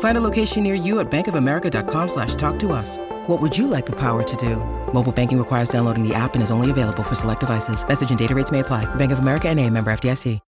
Find a location near you at bankofamerica.com slash talk to us. What would you like the power to do? Mobile banking requires downloading the app and is only available for select devices. Message and data rates may apply. Bank of America and a member FDIC.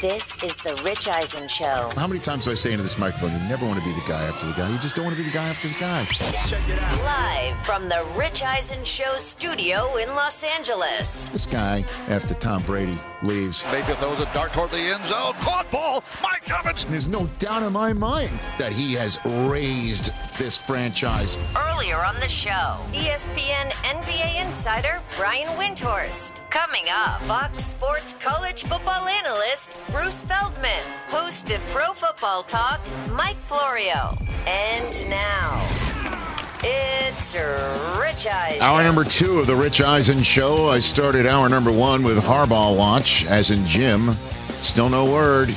This is the Rich Eisen Show. How many times do I say into this microphone, you never want to be the guy after the guy. You just don't want to be the guy after the guy. Check it out. Live from the Rich Eisen Show studio in Los Angeles. This guy, after Tom Brady leaves, Mayfield throws a dart toward the end zone. Caught ball. Mike Evans. there's no doubt in my mind that he has raised this franchise. Earlier on the show, ESPN NBA insider Brian Windhorst. Coming up, Fox Sports college football analyst Bruce Feldman, host of Pro Football Talk, Mike Florio. And now, it's Rich Eisen. Hour number two of the Rich Eisen Show. I started hour number one with Harbaugh Watch, as in Jim. Still no word.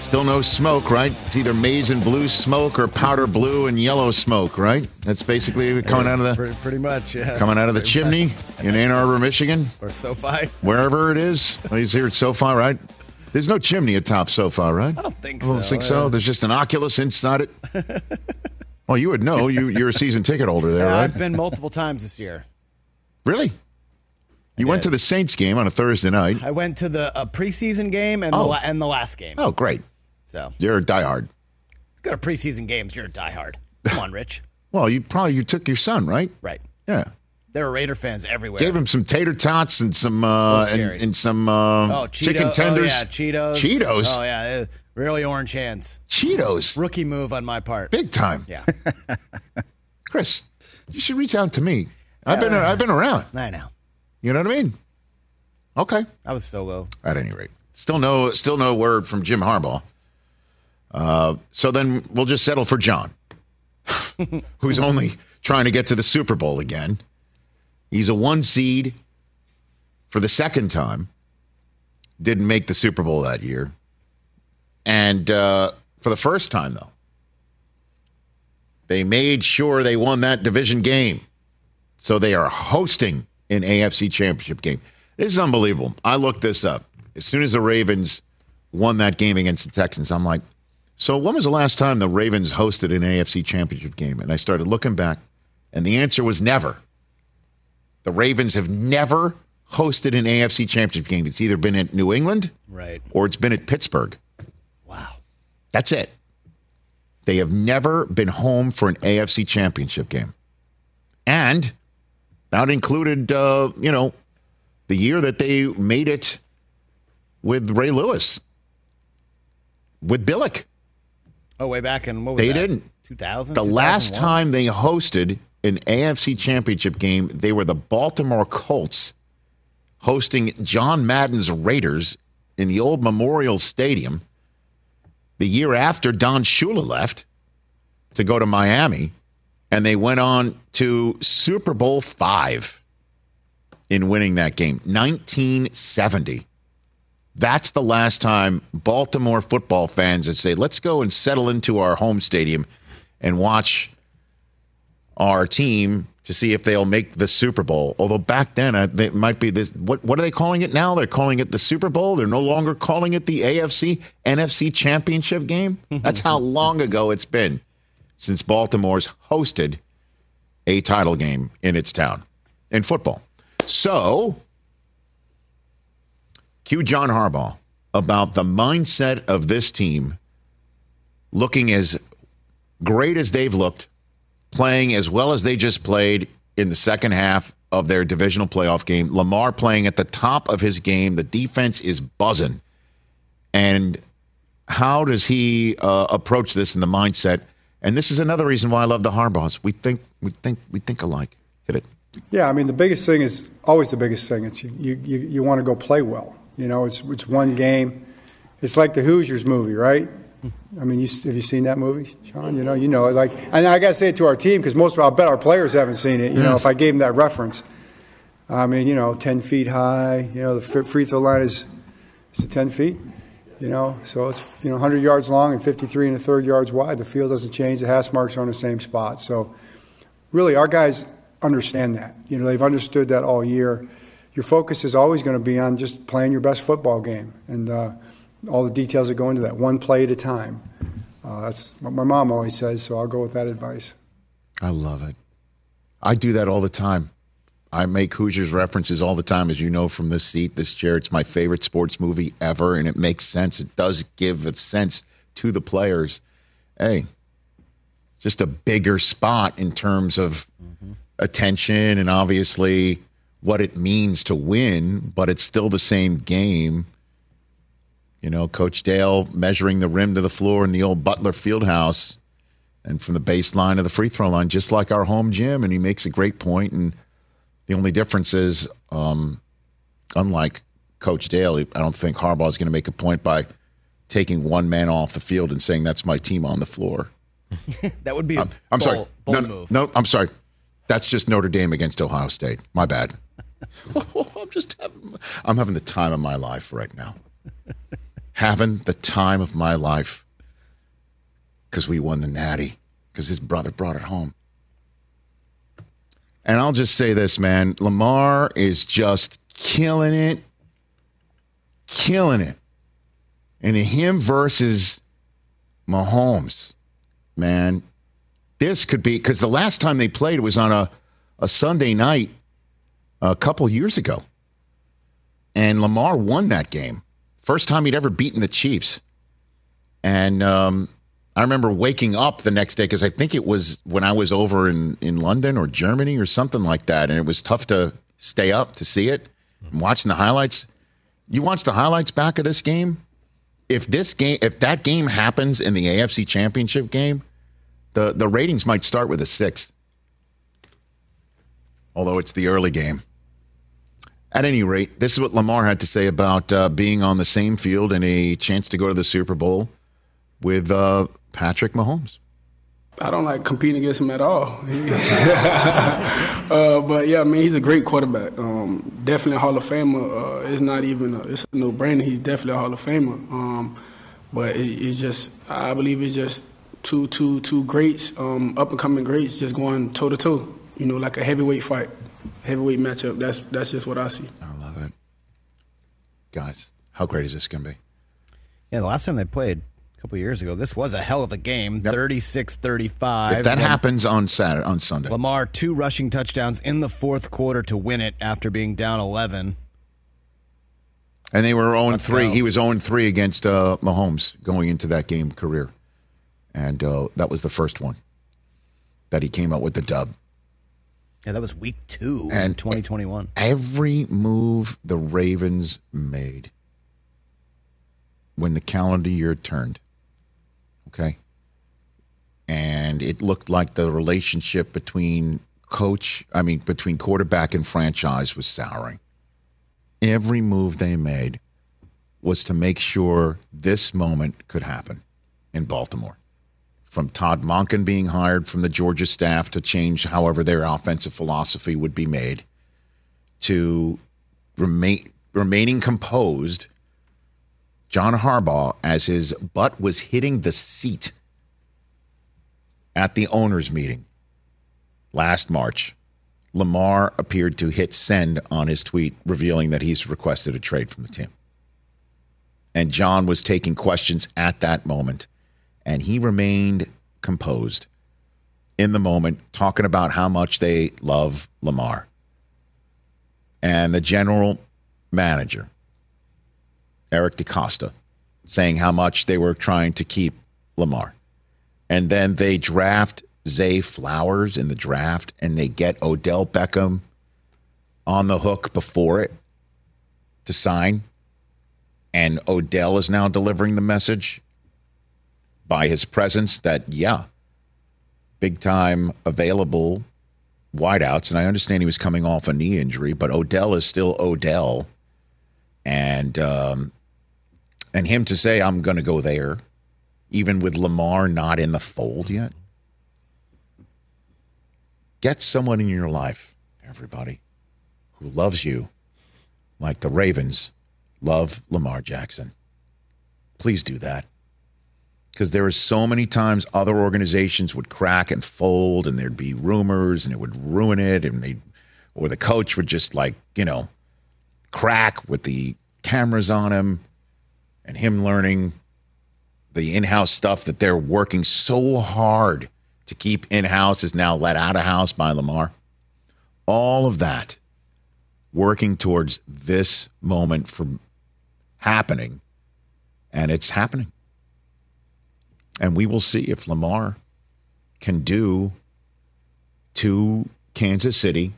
Still no smoke, right? It's either maize and blue smoke or powder blue and yellow smoke, right? That's basically coming out of the Pretty, pretty much, yeah. coming out of the Pretty much. chimney in Ann Arbor, Michigan. Or SoFi. wherever it is. Well, He's here at SoFi, right? There's no chimney atop SoFi, right? I don't think so. I don't so. think so. There's just an Oculus inside it. well, you would know. You, you're a season ticket holder there, Yeah, right? I've been multiple times this year. really? You went to the Saints game on a Thursday night. I went to the a preseason game and, Oh. the, la- and the last game. Oh, great. So, You're a diehard. go to preseason games. You're a diehard. Come on, Rich. Well, you probably you took your son, right? Right. Yeah. There are Raider fans everywhere. Gave him some tater tots and some uh, and, and some uh, oh, Cheeto, chicken tenders. Oh, yeah, Cheetos. Cheetos. Oh, yeah. uh, Really orange hands. Cheetos. Rookie move on my part. Big time. Yeah. Chris, you should reach out to me. I've been I've been around. I know. You know what I mean? Okay. I was solo. At any rate, still no, still no word from Jim Harbaugh. Uh, so then we'll just settle for John, who's only trying to get to the Super Bowl again. He's a one seed for the second time. Didn't make the Super Bowl that year, and uh, for the first time though, they made sure they won that division game. So they are hosting an AFC championship game. This is unbelievable. I looked this up. As soon as the Ravens won that game against the Texans, I'm like, so when was the last time the Ravens hosted an AFC championship game? And I started looking back, and the answer was never. The Ravens have never hosted an AFC championship game. It's either been at New England Right. or it's been at Pittsburgh. Wow. That's it. They have never been home for an AFC championship game. And that included, uh, you know, the year that they made it with Ray Lewis, with Billick. Oh, way back in what was They that? didn't. 2000? The last time they hosted an AFC championship game, they were the Baltimore Colts hosting John Madden's Raiders in the old Memorial Stadium. The year after Don Shula left to go to Miami, and they went on to Super Bowl five in winning that game, 1970. That's the last time Baltimore football fans would say, let's go and settle into our home stadium and watch our team to see if they'll make the Super Bowl. Although back then, uh, it might be this. What what are they calling it now? They're calling it the Super Bowl. They're no longer calling it the AFC NFC Championship game. That's how long ago it's been since Baltimore's hosted a title game in its town in football. So, cue John Harbaugh about the mindset of this team looking as great as they've looked, playing as well as they just played in the second half of their divisional playoff game. Lamar playing at the top of his game. The defense is buzzing. And how does he uh, approach this in the mindset? And this is another reason why I love the Harbaughs. We think we think we think alike. Hit it. Yeah, I mean the biggest thing is always the biggest thing. It's you you, you, you want to go play well. You know, it's it's one game. It's like the Hoosiers movie, right? I mean, you, have you seen that movie, Sean? You know, you know, like, and I got to say it to our team because most, of, I'll bet our players haven't seen it. You know, if I gave them that reference, I mean, you know, ten feet high. You know, the free throw line is is it ten feet? You know, so it's you know 100 yards long and 53 and a third yards wide. The field doesn't change. The hash marks are on the same spot. So, really, our guys understand that. You know, they've understood that all year. Your focus is always going to be on just playing your best football game, and uh, all the details that go into that, one play at a time. Uh, that's what my mom always says. So I'll go with that advice. I love it. I do that all the time. I make Hoosiers references all the time, as you know from this seat, this chair. It's my favorite sports movie ever, and it makes sense. It does give a sense to the players. Hey, just a bigger spot in terms of mm-hmm. attention and obviously what it means to win, but it's still the same game. You know, Coach Dale measuring the rim to the floor in the old Butler Fieldhouse and from the baseline of the free throw line, just like our home gym. And he makes a great point. and – the only difference is, um, unlike Coach Dale, I don't think Harbaugh is going to make a point by taking one man off the field and saying that's my team on the floor. that would be. I'm, I'm sorry. no, move. no, I'm sorry. That's just Notre Dame against Ohio State. My bad. I'm just having, I'm having the time of my life right now. Having the time of my life because we won the Natty because his brother brought it home. And I'll just say this, man Lamar is just killing it, killing it. And him versus Mahomes, man, this could be because the last time they played was on a, a Sunday night a couple years ago. And Lamar won that game. First time he'd ever beaten the Chiefs. And um, I remember waking up the next day because I think it was when I was over in, in London or Germany or something like that. And it was tough to stay up to see it. And watching the highlights. You watch the highlights back of this game. If this game, if that game happens in the AFC Championship game, the, the ratings might start with a six. Although it's the early game. At any rate, this is what Lamar had to say about uh, being on the same field and a chance to go to the Super Bowl with uh, Patrick Mahomes? I don't like competing against him at all. uh, but yeah, I mean, he's a great quarterback. Um, definitely Hall of Famer. Uh, it's not even a, it's a no brainer. He's definitely a Hall of Famer. Um, but it, it's just, I believe it's just two, two, two greats, um, up and coming greats, just going toe to toe. You know, like a heavyweight fight, heavyweight matchup. That's that's just what I see. I love it, guys. How great is this going to be? Yeah, the last time they played, a couple years ago. This was a hell of a game, yep. 36-35. If that happens on Saturday, on Sunday. Lamar two rushing touchdowns in the fourth quarter to win it after being down 11. And they were 0 3. He was 0 3 against uh, Mahomes going into that game career. And uh, that was the first one that he came out with the dub. Yeah, that was week two and 2021. Every move the Ravens made when the calendar year turned Okay. And it looked like the relationship between coach, I mean, between quarterback and franchise was souring. Every move they made was to make sure this moment could happen in Baltimore. From Todd Monken being hired from the Georgia staff to change however their offensive philosophy would be made, to remain remaining composed John Harbaugh as his butt was hitting the seat at the owners' meeting last March. Lamar appeared to hit send on his tweet revealing that he's requested a trade from the team. And John was taking questions at that moment, and he remained composed in the moment, talking about how much they love Lamar. And the general manager, Eric DeCosta, saying how much they were trying to keep Lamar. And then they draft Zay Flowers in the draft and they get Odell Beckham on the hook before it to sign. And Odell is now delivering the message by his presence that, yeah, big time available wideouts. And I understand he was coming off a knee injury, but Odell is still Odell. And, um, and him to say, I'm going to go there, even with Lamar not in the fold yet. Get someone in your life, everybody, who loves you like the Ravens love Lamar Jackson. Please do that. Because there are so many times other organizations would crack and fold and there'd be rumors and it would ruin it and they or the coach would just like, you know, crack with the cameras on him and him learning the in-house stuff that they're working so hard to keep in-house is now let out of house by Lamar. All of that working towards this moment from happening and it's happening. And we will see if Lamar can do to Kansas City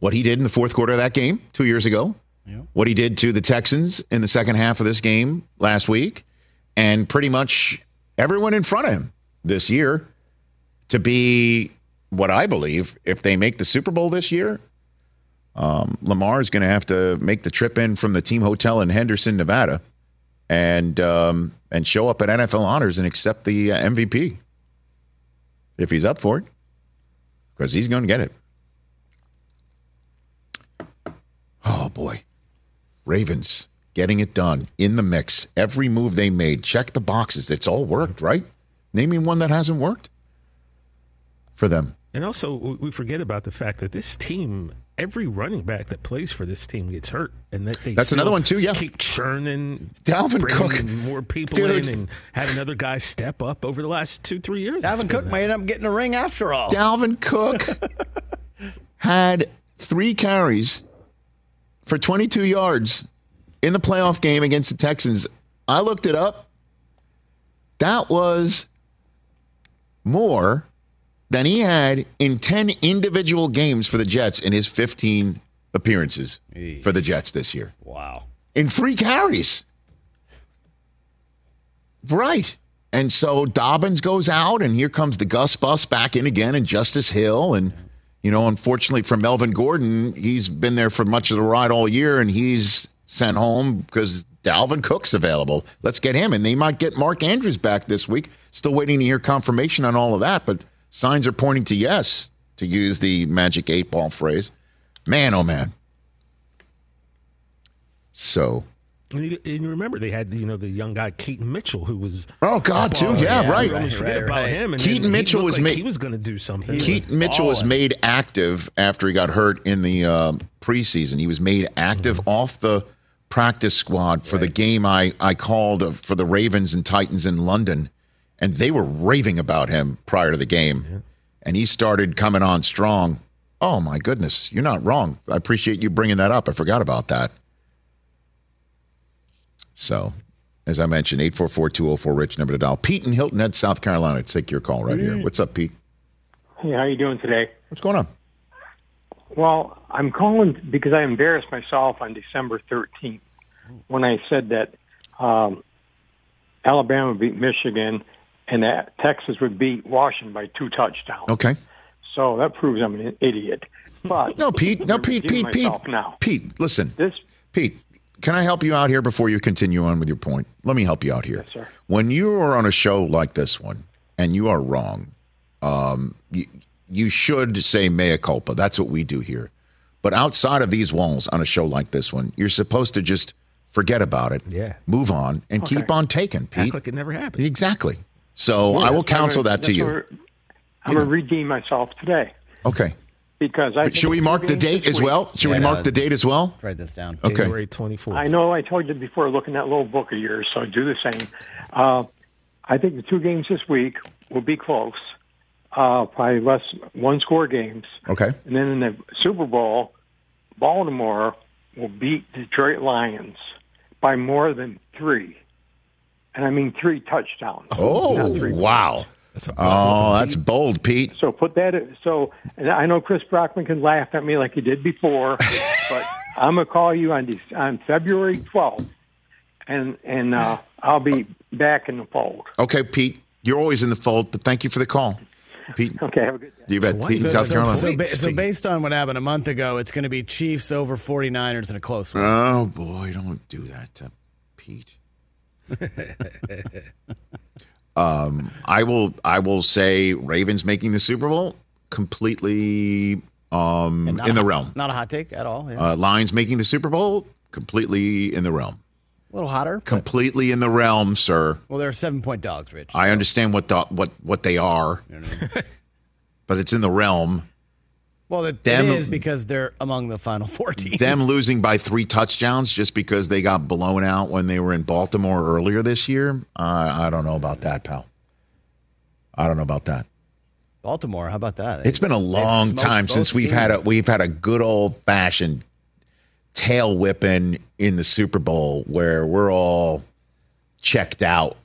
what he did in the fourth quarter of that game 2 years ago. What he did to the Texans in the second half of this game last week and pretty much everyone in front of him this year to be what I believe if they make the Super Bowl this year, um, Lamar is going to have to make the trip in from the team hotel in Henderson, Nevada, and um, and show up at NFL honors and accept the uh, MVP if he's up for it, because he's going to get it. Oh boy, Ravens getting it done in the mix. Every move they made, check the boxes. It's all worked, right? Naming one that hasn't worked for them. And also, we forget about the fact that this team, every running back that plays for this team gets hurt, and that they That's another one, too, yeah. keep churning, Dalvin bringing Cook. more people Dude. in, and have another guy step up over the last two, three years. Dalvin Cook that. might end up getting a ring after all. Dalvin Cook had three carries for 22 yards in the playoff game against the Texans. I looked it up. That was more than he had in 10 individual games for the Jets in his 15 appearances for the Jets this year. Wow. In three carries. Right. And so Dobbins goes out, and here comes the Gus Bus back in again, and Justice Hill. And, you know, unfortunately for Melvin Gordon, he's been there for much of the ride all year, and he's sent home because Dalvin Cook's available. Let's get him. And they might get Mark Andrews back this week. Still waiting to hear confirmation on all of that, but signs are pointing to yes, to use the magic eight ball phrase. Man, oh man. So, And you, and you remember they had you know the young guy Keaton Mitchell who was oh God, too. Yeah, yeah, right. You almost forget right, about right. him. And Keaton then he Mitchell was like ma- he was going to do something. Keaton Mitchell was made active after he got hurt in the uh, preseason. He was made active off the practice squad for the game I, I called uh, for the Ravens and Titans in London, and they were raving about him prior to the game. And he started coming on strong. Oh, my goodness. You're not wrong. I appreciate you bringing that up. I forgot about that. So, as I mentioned, 844 204 Rich, number to dial. Pete and Hilton Head, South Carolina. Take your call right here. What's up, Pete? Hey, how are you doing today? What's going on? Well, I'm calling because I embarrassed myself on December 13th when I said that um, Alabama beat Michigan and that Texas would beat Washington by two touchdowns. Okay. So that proves I'm an idiot. But No, Pete. No, I'm Pete. Pete. Pete. Now, Pete. Listen, this Pete. Can I help you out here before you continue on with your point? Let me help you out here. Yes, sir. When you are on a show like this one and you are wrong, um, you, you should say mea culpa. That's what we do here. But outside of these walls on a show like this one, you're supposed to just forget about it, Yeah. move on, and keep on taking, Pete. Act like it never happened. exactly. So I will That's I'm counsel gonna- that to you. why I'm going to redeem myself today Okay. because I. Should we mark the date as well? Should we mark no, the date as well? Write this down. Okay. January 24th. I know I told you before looking at that little book of yours, so do the same. Uh, I think the two games this week will be close, uh, probably less one score games. Okay. And then in the Super Bowl, Baltimore will beat Detroit Lions by more than three. And I mean three touchdowns. Oh, wow. That's a Oh, that's bold, Pete. So put that. So, and I know Chris Brockman can laugh at me like he did before, but I'm gonna call you on Dec- on February 12th and and uh, I'll be back in the fold. Okay, Pete, you're always in the fold, but thank you for the call. Pete. Okay, have a good day. You bet. So Pete in So, South so, Carolina. so, ba- so based on what happened a month ago, it's going to be Chiefs over 49ers in a close one. Oh boy, don't do that to Pete. um, I will. I will say Ravens making the Super Bowl completely um, in the hot- realm. Not a hot take at all. Yeah. Uh, Lions making the Super Bowl completely in the realm. a little hotter. Completely in the realm, sir. well, they're seven point dogs, Rich. I understand what the, what what they are, but it's in the realm. Well, it, Them- it is because they're among the final four teams. Them losing by three touchdowns just because they got blown out when they were in Baltimore earlier this year. Uh, I don't know about that, pal. I don't know about that. Baltimore, how about that? It's been a long time since we've had a we've had a good old fashioned tail whipping in the Super Bowl where we're all checked out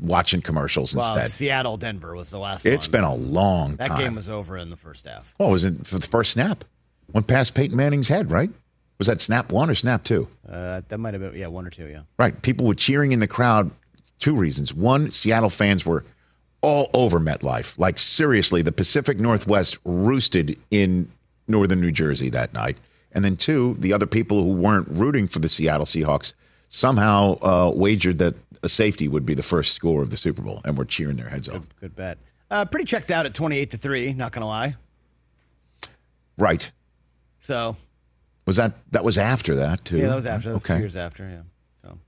watching commercials Well, instead. Seattle, Denver was the last. It's one. been a long that time. game was over in the first half. What was it for the first snap? Went past Peyton Manning's head, right? Was that snap one or snap two? Uh, that might have been yeah one or two yeah. Right. People were cheering in the crowd. Two reasons. One, Seattle fans were all over MetLife. Like, seriously, the Pacific Northwest roosted in northern New Jersey that night. And then, two, the other people who weren't rooting for the Seattle Seahawks somehow uh, wagered that a safety would be the first score of the Super Bowl and we're cheering their heads off. Good bet. Uh, pretty checked out at twenty eight to three. Not gonna lie. Right. So Was that that was after that too? yeah, that was after. That was okay. two years after. Yeah. So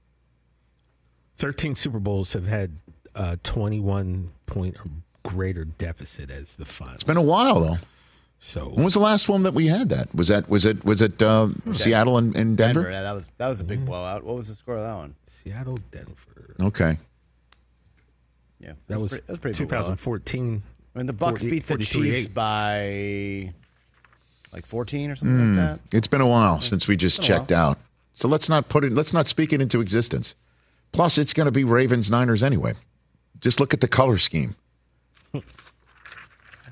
13 Super Bowls have had a 21 point or greater deficit as the final. It's been a while though. So When was the last one that we had that? Was that was it was it uh, Seattle and, and Denver? Denver. Yeah, that was that was a big blowout. What was the score of that one? Seattle, Denver. Okay. Yeah, That was, pretty, that was pretty big blowout. 2014. I mean, the Bucs 40 beat the Chiefs by like fourteen or something Hmm. like that. It's been a while since we just Been while. checked out. So let's not put it let's not speak it into existence. Plus it's going to be Ravens Niners anyway. Just look at the color scheme.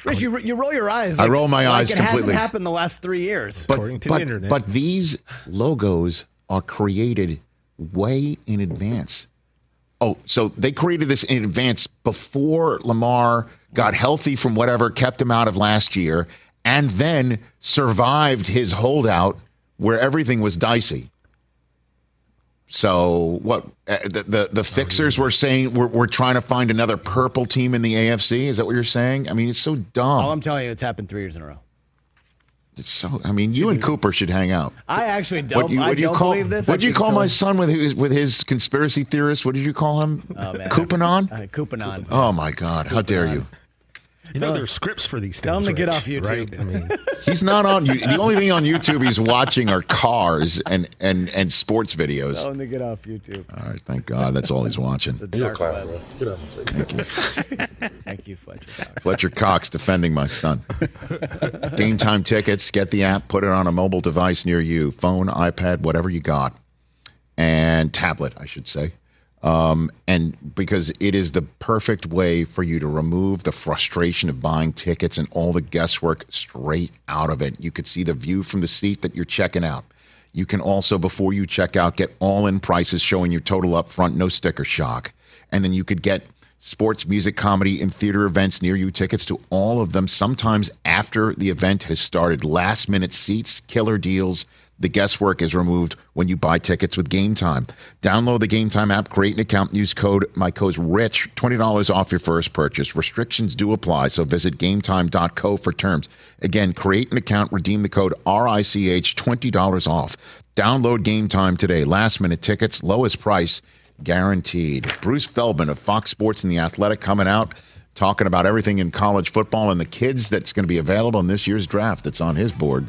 Rich, you, you roll your eyes. I roll my like eyes it completely. It hasn't happened the last three years. But, According to but, the internet. but these logos are created way in advance. Oh, so they created this in advance before Lamar got healthy from whatever kept him out of last year and then survived his holdout where everything was dicey. So what uh, the the, the fixers were saying we're, we're trying to find another purple team in the AFC. Is that what you're saying? I mean, it's so dumb. All I'm telling you, it's happened three years in a row. It's so. I mean, you and Cooper should hang out. I actually don't. What you, I what you don't call, believe this. What did you call my all- son with his with his conspiracy theorist? What did you call him? Oh, man. Couponon? Uh, Couponon. Oh my God! How dare you? You know, there are scripts for these things. Tell him to get off YouTube. Right? I mean, He's not on. you. The only thing on YouTube he's watching are cars and and and sports videos. Tell him to get off YouTube. All right, thank God, that's all he's watching. The dark web. Thank you, Fletcher. Fletcher Cox defending my son. Game time tickets. Get the app. Put it on a mobile device near you, phone, iPad, whatever you got, and tablet, I should say. Um, and because it is the perfect way for you to remove the frustration of buying tickets and all the guesswork straight out of it. You could see the view from the seat that you're checking out. You can also, before you check out, get all in prices showing your total up front, no sticker shock. And then you could get sports, music, comedy, and theater events near you, tickets to all of them, sometimes after the event has started. Last minute seats, killer deals. The guesswork is removed when you buy tickets with Game Time. Download the Game Time app, create an account, use code my code's rich, $20 off your first purchase. Restrictions do apply, so visit gametime.co for terms. Again, create an account, redeem the code RICH, $20 off. Download Game Time today. Last minute tickets, lowest price guaranteed. Bruce Feldman of Fox Sports and The Athletic coming out talking about everything in college football and the kids that's going to be available in this year's draft that's on his board.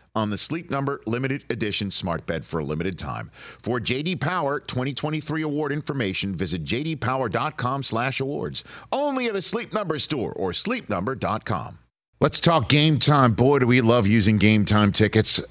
on the Sleep Number limited edition smart bed for a limited time. For JD Power 2023 award information, visit jdpower.com/awards. Only at a Sleep Number store or sleepnumber.com. Let's talk game time. Boy, do we love using game time tickets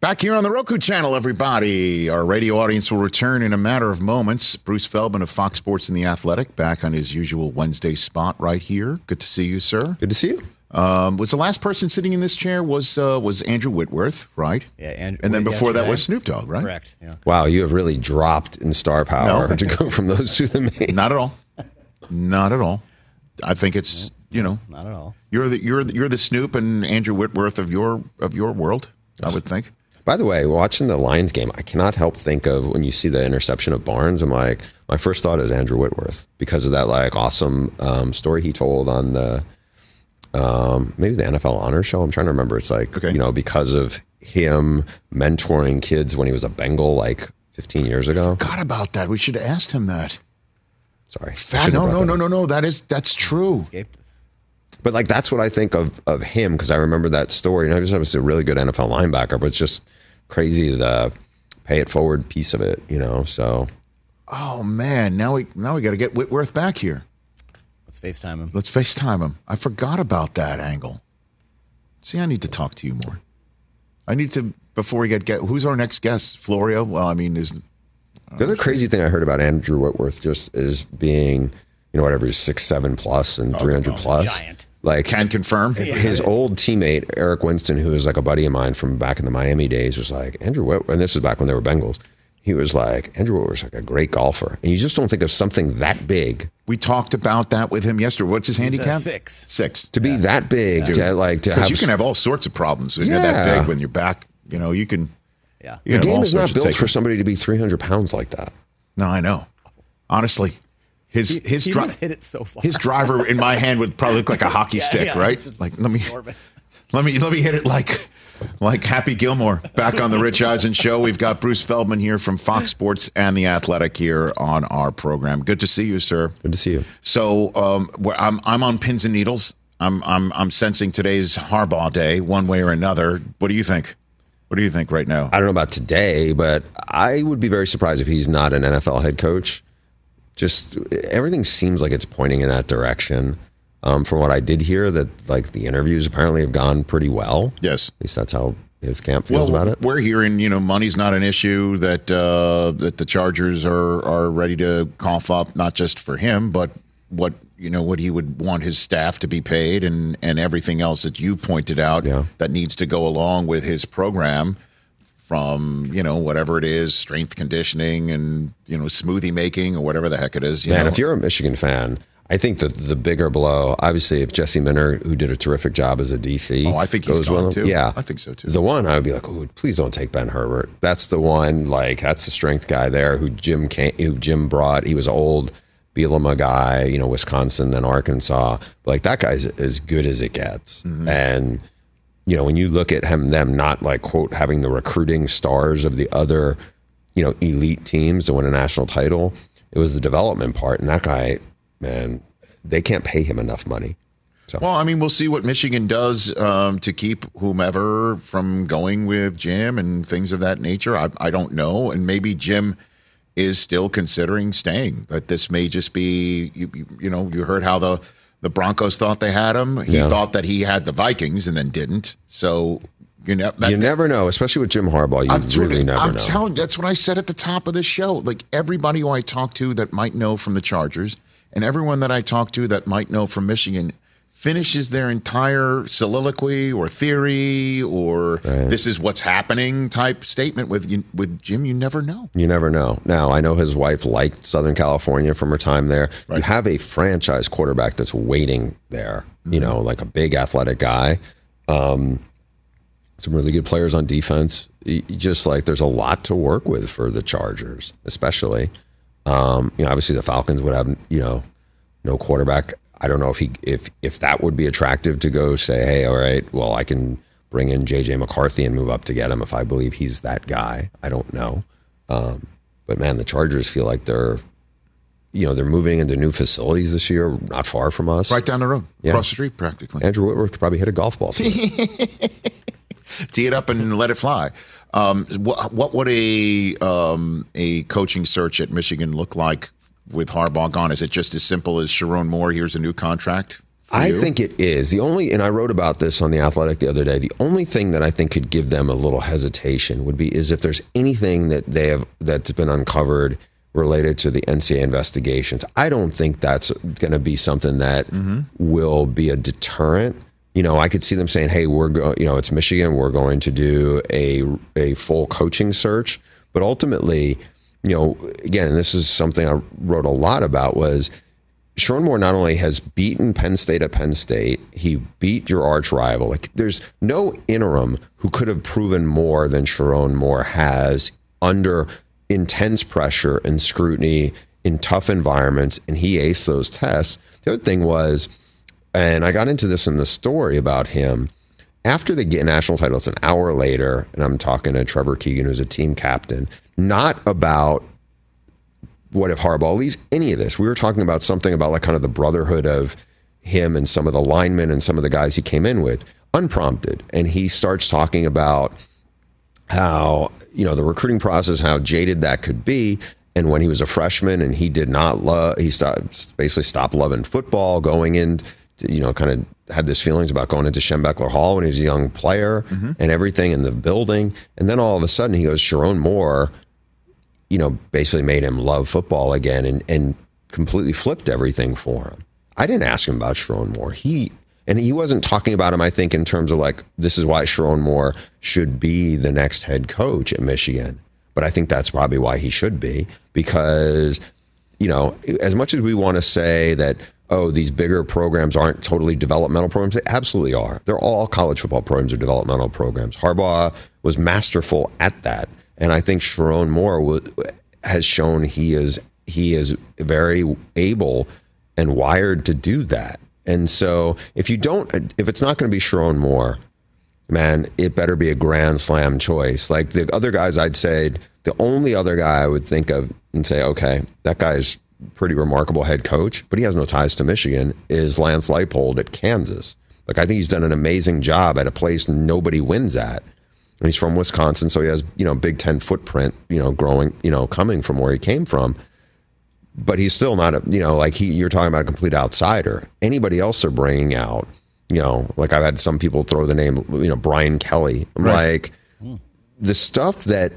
Back here on the Roku channel, everybody. Our radio audience will return in a matter of moments. Bruce Feldman of Fox Sports and The Athletic back on his usual Wednesday spot right here. Good to see you, sir. Good to see you. Um, was the last person sitting in this chair was uh, was Andrew Whitworth, right? Yeah, and, And then before that was Snoop Dogg, right? Correct. Yeah. Wow, you have really dropped in star power No. to go from those two to me. Not at all. Not at all. I think it's you know Not at all. you're the you're the, you're the Snoop and Andrew Whitworth of your of your world. I would think. By the way, watching the Lions game, I cannot help think of when you see the interception of Barnes. I'm like, my first thought is Andrew Whitworth because of that like awesome um, story he told on the um, maybe the NFL Honor Show. I'm trying to remember. It's like Okay. you know because of him mentoring kids when he was a Bengal like 15 years ago. Forgot about that. We should have asked him that. Sorry, I Fat, no, no, no, no, no. That is that's true. Escaped us. But like that's what I think of of him because I remember that story. And I just was a really good NFL linebacker, but it's just crazy the pay it forward piece of it, you know. So Oh man, now we now we got to get Whitworth back here. Let's FaceTime him. Let's FaceTime him. I forgot about that angle. See, I need to talk to you more. I need to before we get get who's our next guest? Florio. Well, I mean, is the other crazy thing I heard about Andrew Whitworth just is being, you know, whatever he's six seven plus and oh, three hundred oh, plus. giant. Like can confirm. his old teammate Eric Winston, who was like a buddy of mine from back in the Miami days, was like Andrew Whitworth, and this is back when they were Bengals. He was like Andrew was like a great golfer, and you just don't think of something that big We talked about that with him yesterday. What's his He's handicap? six. Six. to be that big to like to Because have. you can have all sorts of problems when you're that Yeah. big when you're back. You know, you can. Yeah. You the game is not built for somebody to be three hundred pounds like that. No, I know. Honestly, his He, his he dri- hit it so far. his driver in my hand would probably look like a hockey Yeah, stick, yeah, right? Like let me enormous. let me let me hit it like like Happy Gilmore back on the Rich Eisen show. We've got Bruce Feldman here from Fox Sports and the Athletic here on our program. Good to see you, sir. Good to see you. So um, where I'm I'm on pins and needles. I'm I'm I'm sensing today's Harbaugh day, one way or another. What do you think? What do you think right now? I don't know about today, but I would be very surprised if he's not an NFL head coach. Just everything seems like it's pointing in that direction. Um, from what I did hear, that like the interviews apparently have gone pretty well. Yes. At least that's how his camp feels about it. We're hearing, you know, money's not an issue. That uh, that the Chargers are are ready to cough up, not just for him, but what you know what he would want his staff to be paid, and and everything else that you pointed out Yeah. that needs to go along with his program. From you know whatever it is, strength conditioning and you know smoothie making or whatever the heck it is. You Man, know. if you're a Michigan fan, I think that the bigger blow, obviously, if Jesse Minter, who did a terrific job as a DC, Oh, I think he's goes gone, with him, too. Yeah, I think so, too. The one I would be like, oh, please don't take Ben Herbert. That's the one. Like that's the strength guy there who Jim came, who Jim brought. He was old. Bielema guy, you know, Wisconsin, then Arkansas. Like that guy's as good as it gets. Mm-hmm. And you know, when you look at him, them not like quote having the recruiting stars of the other, you know, elite teams to win a national title, it was the development part. And that guy, man, they can't pay him enough money. Well, I mean, we'll see what Michigan does um, to keep whomever from going with Jim and things of that nature. I, I don't know, and maybe Jim is still considering staying. That this may just be, you, you know, you heard how the the Broncos thought they had him. He Yeah. thought that he had the Vikings and then didn't. So you know, that, you never know, especially with Jim Harbaugh. You I'm really never I'm know. telling that's what I said at the top of this show. Like everybody who I talk to that might know from the Chargers, and everyone that I talk to that might know from Michigan, finishes their entire soliloquy or theory or this is what's happening type statement with you, with Jim. You never know. You never know. Now, I know his wife liked Southern California from her time there. You have a franchise quarterback that's waiting there, you know, like a big athletic guy. Um, some really good players on defense. Y- y- Just like there's a lot to work with for the Chargers, especially. Um, you know, obviously the Falcons would have, you know, no quarterback. I don't know if he if if that would be attractive to go say, hey, all right, well, I can bring in JJ McCarthy and move up to get him if I believe he's that guy. I don't know. Um, but man, the Chargers feel like they're, you know, they're moving into new facilities this year, not far from us, Right down the road, Yeah. across the street, practically. Andrew Whitworth could probably hit a golf ball. Tee it up and let it fly. Um, what, what would a um, a coaching search at Michigan look like with Harbaugh gone? Is it just as simple as Sherrone Moore? Here's a new contract. I you? think it is. The only, and I wrote about this on The Athletic the other day, the only thing that I think could give them a little hesitation would be is if there's anything that they have that's been uncovered related to the NCAA investigations. I don't think that's going to be something that mm-hmm. will be a deterrent. You know, I could see them saying, "Hey, we're go, you know, it's Michigan. We're going to do a a full coaching search." But ultimately, you know, again, this is something I wrote a lot about was Sherrone Moore not only has beaten Penn State at Penn State, he beat your arch rival. Like there's no interim who could have proven more than Sherrone Moore has under intense pressure and scrutiny in tough environments, and he aced those tests. The other thing was, and I got into this in the story about him. After the national title, it's an hour later, and I'm talking to Trevor Keegan, who's a team captain, not about what if Harbaugh leaves any of this. We were talking about something about like kind of the brotherhood of him and some of the linemen and some of the guys he came in with, unprompted. And he starts talking about how, you know, the recruiting process, how jaded that could be. And when he was a freshman and he did not love, he stopped, basically stopped loving football, going in, to, you know, kind of had this feelings about going into Schembechler Hall when he was a young player mm-hmm. and everything in the building. And then all of a sudden he goes, Sherrone Moore, you know, basically made him love football again and, and completely flipped everything for him. I didn't ask him about Sherrone Moore. He and he wasn't talking about him, I think, in terms of like, this is why Sherrone Moore should be the next head coach at Michigan. But I think that's probably why he should be, because, you know, as much as we want to say that, oh, these bigger programs aren't totally developmental programs, they absolutely are. They're all college football programs are developmental programs. Harbaugh was masterful at that. And I think Sherrone Moore has shown he is he is very able and wired to do that. And so if you don't, if it's not going to be Sherrone Moore, man, it better be a grand slam choice. Like the other guys, I'd say the only other guy I would think of and say, okay, that guy's pretty remarkable head coach, but he has no ties to Michigan, is Lance Leipold at Kansas. Like I think he's done an amazing job at a place nobody wins at. And he's from Wisconsin, so he has, you know, Big Ten footprint, you know, growing, you know, coming from where he came from. But he's still not a you know like he you're talking about a complete outsider. Anybody else they're bringing out you know like i've had some people throw the name you know brian kelly. I'm Right. like the stuff that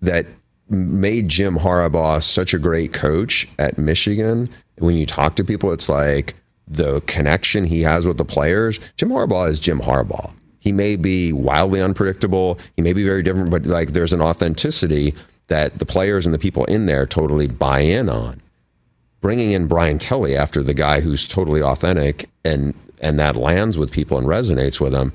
that made jim harbaugh such a great coach at michigan when you talk to people it's like the connection he has with the players. Jim harbaugh is jim harbaugh he may be wildly unpredictable he may be very different but like there's an authenticity that the players and the people in there totally buy in on. Bringing in Brian Kelly after the guy who's totally authentic and and that lands with people and resonates with them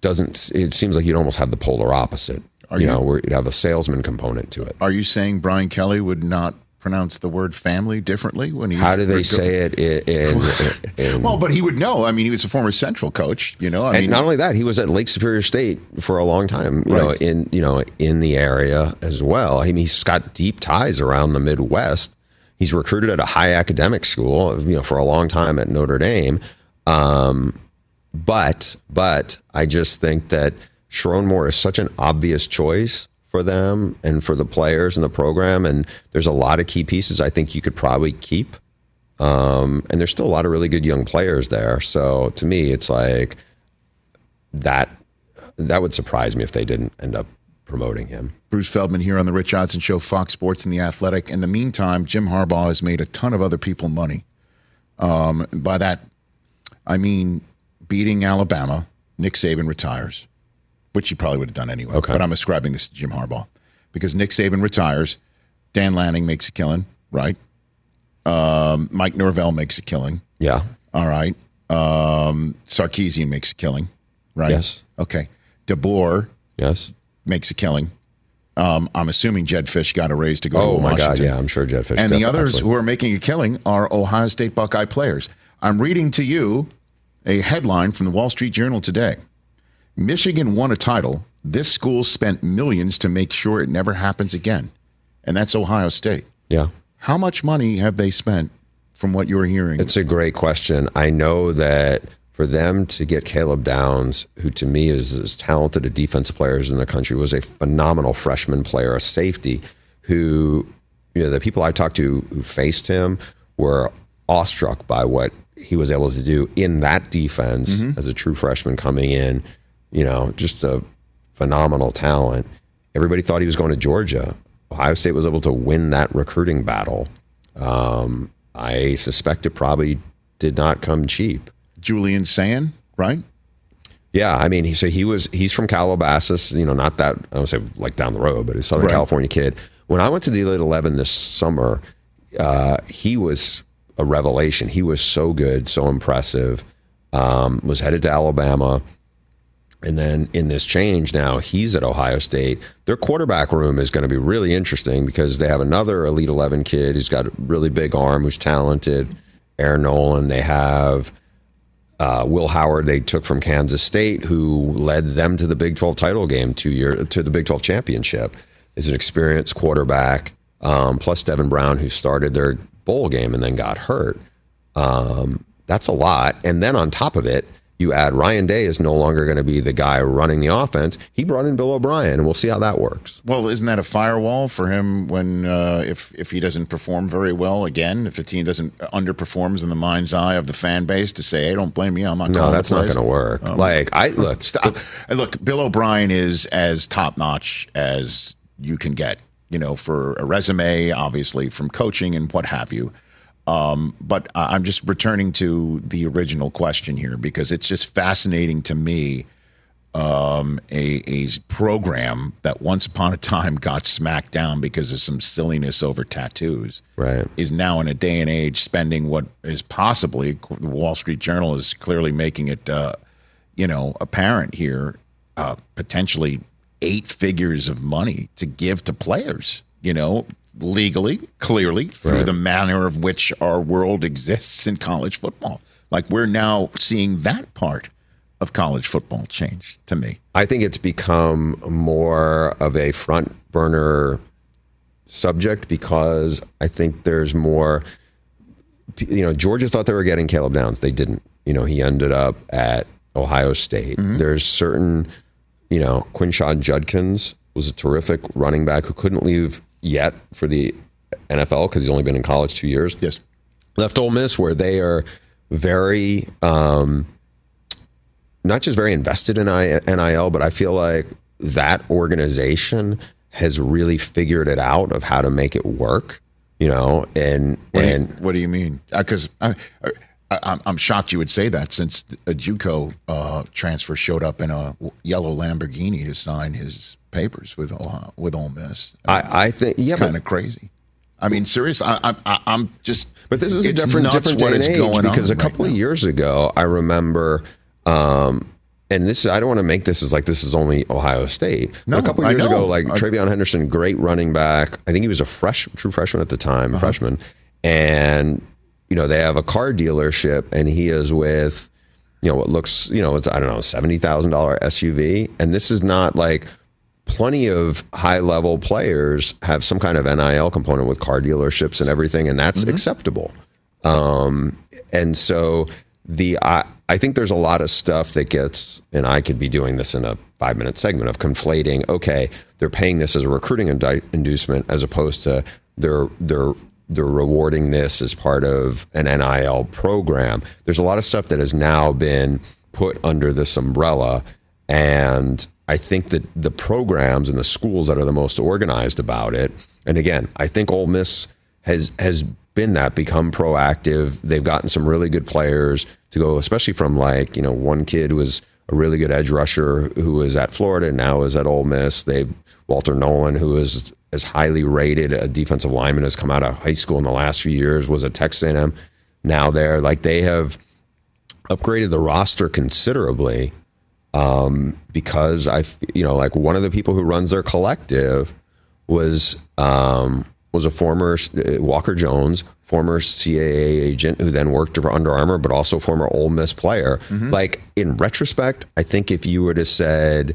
doesn't it seems like you'd almost have the polar opposite. Are you you- know where you'd have a salesman component to it. Are you saying Brian Kelly would not pronounce the word family differently when he? how do they say it in, in, in Well, but he would know. I mean, he was a former Central coach. You know, I and mean, not only that, he was at Lake Superior State for a long time. You know, in you know in the area as well. I mean, he's got deep ties around the Midwest. He's recruited at a high academic school. You know, for a long time at Notre Dame. Um, but but I just think that Sherrone Moore is such an obvious choice for them and for the players and the program. And there's a lot of key pieces I think you could probably keep. Um, and there's still a lot of really good young players there. So to me, it's like that. That would surprise me if they didn't end up promoting him. Bruce Feldman here on the Rich Eisen Show, Fox Sports and the Athletic. In the meantime, Jim Harbaugh has made a ton of other people money. Um, by that, I mean beating Alabama. Nick Saban retires, which he probably would have done anyway. Okay. But I'm ascribing this to Jim Harbaugh because Nick Saban retires. Dan Lanning makes a killing, right? Um, Mike Norvell makes a killing. Yeah. All right. Um, Sarkisian makes a killing, right? Yes. Okay. DeBoer Yes. makes a killing. Um, I'm assuming Jedd Fisch got a raise to go Oh to my God! Yeah, I'm sure Jedd Fisch. and the others absolutely. who are making a killing are Ohio State Buckeye players. I'm reading to you a headline from the Wall Street Journal today. Michigan won a title. This school spent millions to make sure it never happens again. And that's Ohio State. Yeah. How much money have they spent from what you're hearing? It's a great question. I know that for them to get Caleb Downs, who to me is as talented a defensive player as in the country, was a phenomenal freshman player, a safety, who you know the people I talked to who faced him were awestruck by what he was able to do in that defense mm-hmm. as a true freshman coming in. You know, just a phenomenal talent. Everybody thought he was going to Georgia. Ohio State was able to win that recruiting battle. Um, I suspect it probably did not come cheap. Julian Sayin, right? Yeah, I mean, he, so he was he's from Calabasas, you know, not that I don't say like down the road, but a Southern Right. California kid. When I went to the Elite Eleven this summer, uh, he was a revelation. He was so good, so impressive. Um, was headed to Alabama, and then in this change now, he's at Ohio State. Their quarterback room is going to be really interesting because they have another Elite Eleven kid who's got a really big arm, who's talented. Air Noland. They have uh, Will Howard they took from Kansas State, who led them to the Big 12 title game two year to the Big 12 championship. Is an experienced quarterback, um, plus Devin Brown, who started their bowl game and then got hurt. Um, that's a lot. And then on top of it, you add Ryan Day is no longer going to be the guy running the offense. He brought in Bill O'Brien, and we'll see how that works. Well, isn't that a firewall for him when uh, if if he doesn't perform very well again, if the team doesn't underperforms in the mind's eye of the fan base to say, "Hey, don't blame me, I'm not." No, that's not going to work. Um, like I look, Stop. Look, Bill O'Brien is as top notch as you can get, you know, for a resume, obviously from coaching and what have you. Um, but I'm just returning to the original question here because it's just fascinating to me. Um, a, a program that once upon a time got smacked down because of some silliness over tattoos right? is now in a day and age spending what is possibly the Wall Street Journal is clearly making it, uh, you know, apparent here, uh, potentially eight figures of money to give to players, you know, legally, clearly through Right. the manner of which our world exists in college football. Like we're now seeing that part of college football change to me. I think it's become more of a front burner subject because I think there's more. You know, Georgia thought they were getting Caleb Downs. They didn't. You know, he ended up at Ohio State. Mm-hmm. There's certain, you know, Quinshon Judkins was a terrific running back who couldn't leave yet for the NFL because he's only been in college two years. Yes. Left Ole Miss, where they are very. Um, not just very invested in NIL, but I feel like that organization has really figured it out of how to make it work. You know, and What, and you, what do you mean? Because I, I, I'm, I'm shocked you would say that since a JUCO uh, transfer showed up in a yellow Lamborghini to sign his papers with Ohio, with Ole Miss. I, I think yeah, kind of crazy. I mean, serious. I, I, I, I'm just. but this is a different different day and age because a couple right of years ago, I remember. Um, and this, I don't want to make this as like this is only Ohio State. But No, a couple of years ago, like I- TreVeyon Henderson, great running back. I think he was a fresh, true freshman at the time, Uh-huh. freshman. And you know, they have a car dealership, and he is with, you know, what looks, you know, it's I don't know, seventy thousand dollar SUV, and this is not like plenty of high level players have some kind of NIL component with car dealerships and everything, and that's acceptable. Um, and so the I, I think there's a lot of stuff that gets, and I could be doing this in a five minute segment of conflating. Okay, they're paying this as a recruiting inducement as opposed to they're they're they're rewarding this as part of an NIL program. There's a lot of stuff that has now been put under this umbrella, and I think that the programs and the schools that are the most organized about it. And again, I think Ole Miss has has been that become proactive. They've gotten some really good players to go, especially from like you know one kid was a really good edge rusher who was at Florida and now is at Ole Miss. They Walter Nolen, who is as highly rated a defensive lineman, has come out of high school in the last few years, was at Texas A&M. Now they're like they have upgraded the roster considerably um, because I, you know, like one of the people who runs their collective was um, was a former uh, Walker Jones, former CAA agent who then worked for Under Armour, but also former Ole Miss player. Mhm. Like in retrospect, I think if you were to said,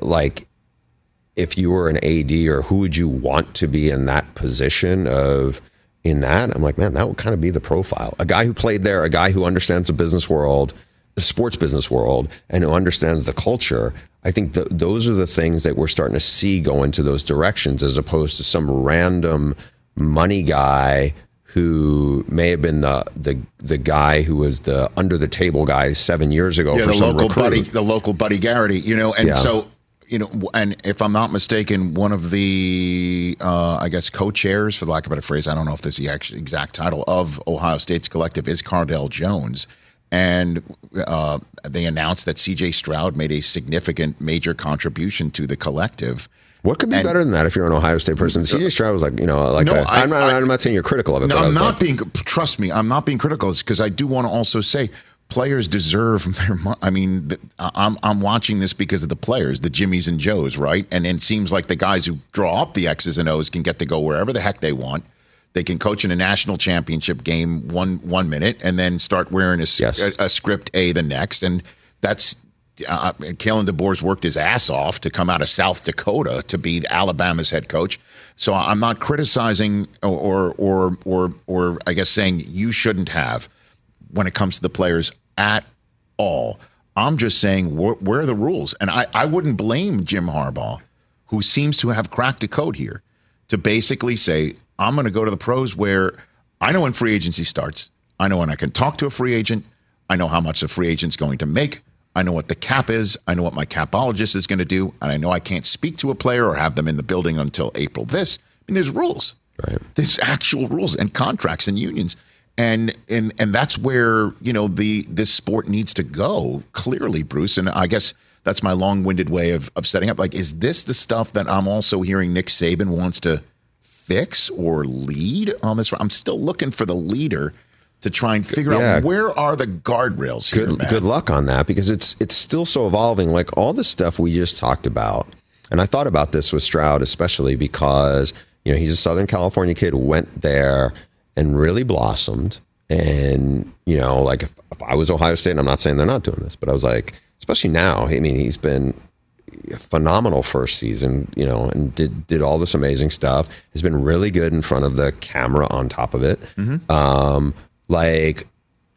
like, if you were an AD or who would you want to be in that position of in that, I'm like, man, that would kind of be the profile. A guy who played there, a guy who understands the business world, the sports business world, and who understands the culture. I think th- those are the things that we're starting to see go into those directions as opposed to some random money guy who may have been the the the guy who was the under the table guy seven years ago yeah, for the some local recruit. buddy, the local buddy Garrity, you know, and Yeah. so you know, and if I'm not mistaken, one of the uh, I guess co-chairs, for the lack of a better phrase, I don't know if this is the actual exact title of Ohio State's collective is Cardale Jones, and uh, they announced that C.J. Stroud made a significant major contribution to the collective. What could be And- better than that if you're an Ohio State person? CJ Stroud was like, you know, like No, a, I- I'm not. I- I, am not saying you're critical of it. No, I'm not like, being. Trust me, I'm not being critical. It's because I do want to also say players deserve their. I mean, I'm I'm watching this because of the players, the Jimmies and Joes, right? And it seems like the guys who draw up the X's and O's can get to go wherever the heck they want. They can coach in a national championship game one one minute and then start wearing a, Yes. a, a script A the next, and that's. Uh, Kalen DeBoer's worked his ass off to come out of South Dakota to be Alabama's head coach. So I'm not criticizing or or or or I guess saying you shouldn't have when it comes to the players at all. I'm just saying where, where are the rules, and I I wouldn't blame Jim Harbaugh, who seems to have cracked a code here, to basically say I'm going to go to the pros where I know when free agency starts. I know when I can talk to a free agent. I know how much the free agent's going to make. I know what the cap is. I know what my capologist is going to do. And I know I can't speak to a player or have them in the building until April this. I mean, there's rules. Right. There's actual rules and contracts and unions. And and and that's where, you know, the this sport needs to go, clearly, Bruce. And I guess that's my long-winded way of, of setting up. Like, is this the stuff that I'm also hearing Nick Saban wants to fix or lead on this? I'm still looking for the leader to try and figure Yeah. out where are the guardrails here, good good luck on that because it's it's still so evolving. Like all the stuff we just talked about, and I thought about this with Stroud especially because you know he's a Southern California kid, went there and really blossomed. And you know, like if, if I was Ohio State, and I'm not saying they're not doing this, but I was like, especially now. I mean, he's been a phenomenal first season, you know, and did did all this amazing stuff. Has been really good in front of the camera. On top of it, um, like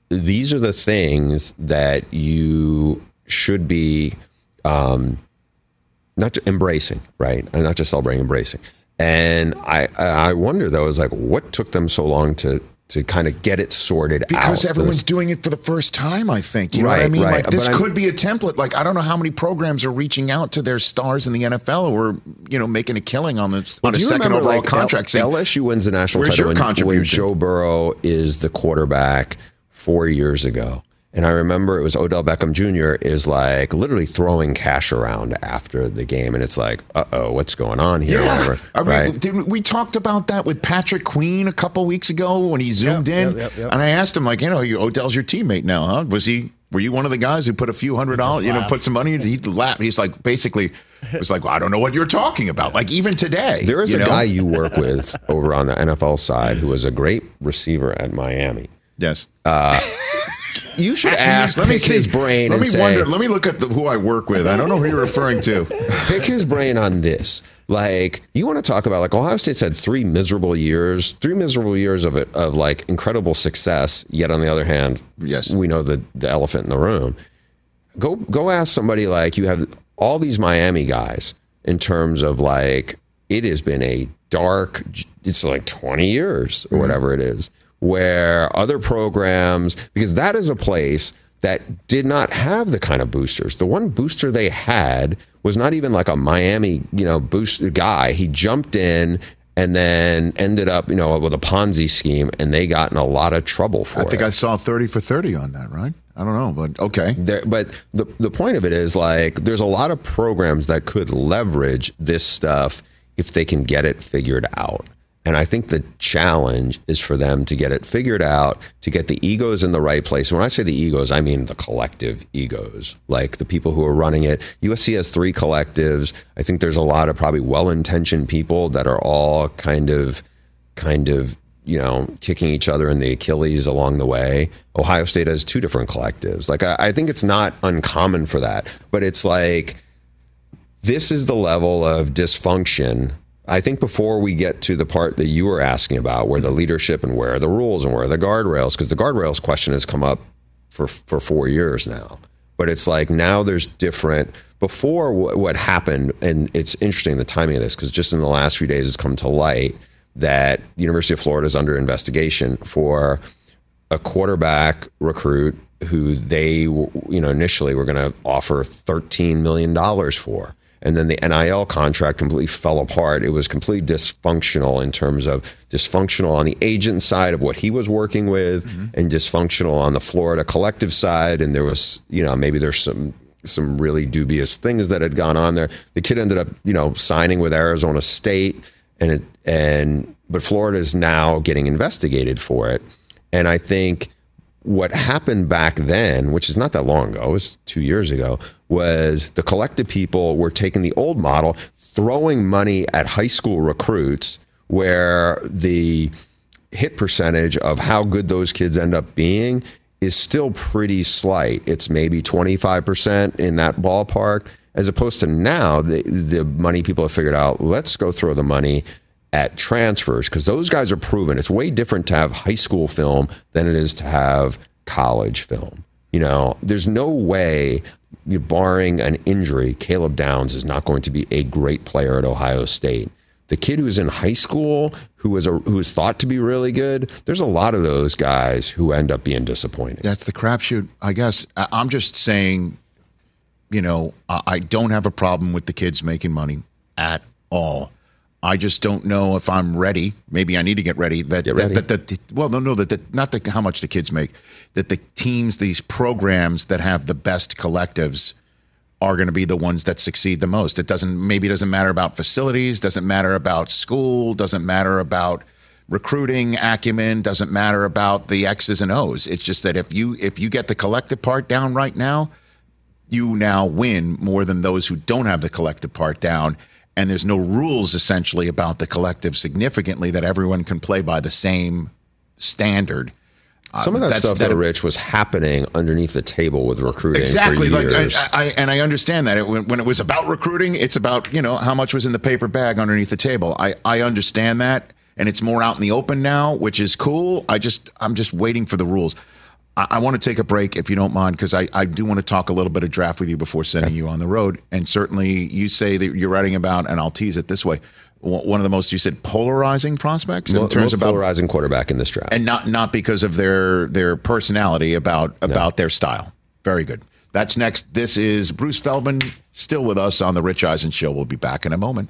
these are the things that you should be um, not embracing, right? And not just celebrating, embracing. And I I wonder though, is like what took them so long to to kind of get it sorted out. Because out? everyone's doing it for the first time, I think. You know what I Right, mean? right. Like this But I'm- could be a template. Like I don't know how many programs are reaching out to their stars in the NFL or you know making a killing on this Well, on a second remember, overall like, contract. L- saying, LSU wins the national Where's title your when, when? Joe Burrow is the quarterback four years ago. And I remember it was Odell Beckham Jr. is like literally throwing cash around after the game, and it's like, uh oh, what's going on here? Yeah. Whatever, I mean, right? didn't we talked about that with Patrick Queen a couple weeks ago when he zoomed in, yep, yep, yep. and I asked him like, you know, you, Odell's your teammate now, huh? Was he? Were you one of the guys who put a few hundred dollars, you know, put some money? in? He laughed. He's like, basically, was like, well, I don't know what you're talking about. Like even today, There is a know? guy you work with over on the NFL side who was a great receiver at Miami. Yes. You should ask, Let me pick see. his brain Let and me say, wonder. Let me look at the, who I work with. I don't know who you're referring to. pick his brain on this. Like, you want to talk about like Ohio State's had three miserable years, three miserable years of it of like incredible success. Yet on the other hand, Yes. we know the the elephant in the room. Go go ask somebody like you have all these Miami guys in terms of like it has been a dark it's like 20 years or mm-hmm. whatever it is where other programs because that is a place that did not have the kind of boosters. The one booster they had was not even like a Miami, you know, booster guy. He jumped in and then ended up, you know, with a Ponzi scheme, and they got in a lot of trouble for it. I it. think I saw 30 for 30 on that, right? I don't know, but okay. There, but the the point of it is like there's a lot of programs that could leverage this stuff if they can get it figured out. And I think the challenge is for them to get it figured out, to get the egos in the right place. When I say the egos, I mean the collective egos, like the people who are running it. USC has three collectives. I think there's a lot of probably well-intentioned people that are all kind of, kind of, you know, kicking each other in the Achilles along the way. Ohio State has two different collectives. Like I, I think it's not uncommon for that, but it's like this is the level of dysfunction I think before we get to the part that you were asking about, where the leadership and where are the rules and where are the guardrails, because the guardrails question has come up for for four years now. But it's like now there's different. Before what, what happened, and it's interesting the timing of this, because just in the last few days it's come to light that University of Florida is under investigation for a quarterback recruit who they you know initially were going to offer 13 million dollars for and then the NIL contract completely fell apart. It was completely dysfunctional in terms of dysfunctional on the agent side of what he was working with, mm-hmm. and dysfunctional on the Florida collective side. And there was, you know, maybe there's some some really dubious things that had gone on there. The kid ended up, you know, signing with Arizona State, and it, and but Florida is now getting investigated for it. And I think what happened back then, which is not that long ago, it was two years ago, was the collective people were taking the old model, throwing money at high school recruits, where the hit percentage of how good those kids end up being is still pretty slight. It's maybe 25% in that ballpark, as opposed to now, the, the money people have figured out, let's go throw the money at transfers because those guys are proven. It's way different to have high school film than it is to have college film. You know, there's no way, barring an injury, Caleb Downs is not going to be a great player at Ohio State. The kid who's in high school, who is a who is thought to be really good, there's a lot of those guys who end up being disappointed. That's the crapshoot, I guess. I'm just saying, you know, I don't have a problem with the kids making money at all. I just don't know if I'm ready. Maybe I need to get ready. That, get ready. that, that, that well, no, no, that, that not the, how much the kids make. That the teams, these programs that have the best collectives, are going to be the ones that succeed the most. It doesn't maybe it doesn't matter about facilities, doesn't matter about school, doesn't matter about recruiting acumen, doesn't matter about the X's and O's. It's just that if you if you get the collective part down right now, you now win more than those who don't have the collective part down and there's no rules essentially about the collective significantly that everyone can play by the same standard. Uh, Some of that That's- stuff, that- though, Rich, was happening underneath the table with recruiting exactly like. I, I and I understand that it, when, when it was about recruiting, it's about you know how much was in the paper bag underneath the table. I I understand that, and it's more out in the open now, which is cool. I just I'm just waiting for the rules. I, I want to take a break if you don't mind, because I, I do want to talk a little bit of draft with you before sending you on the road. And certainly, you say that you're writing about, and I'll tease it this way: one of the most you said polarizing prospects in Mo- terms most about polarizing quarterback in this draft. and not not because of their their personality about about their style. Very good. That's next. This is Bruce Feldman still with us on the Rich Eisen show. We'll be back in a moment.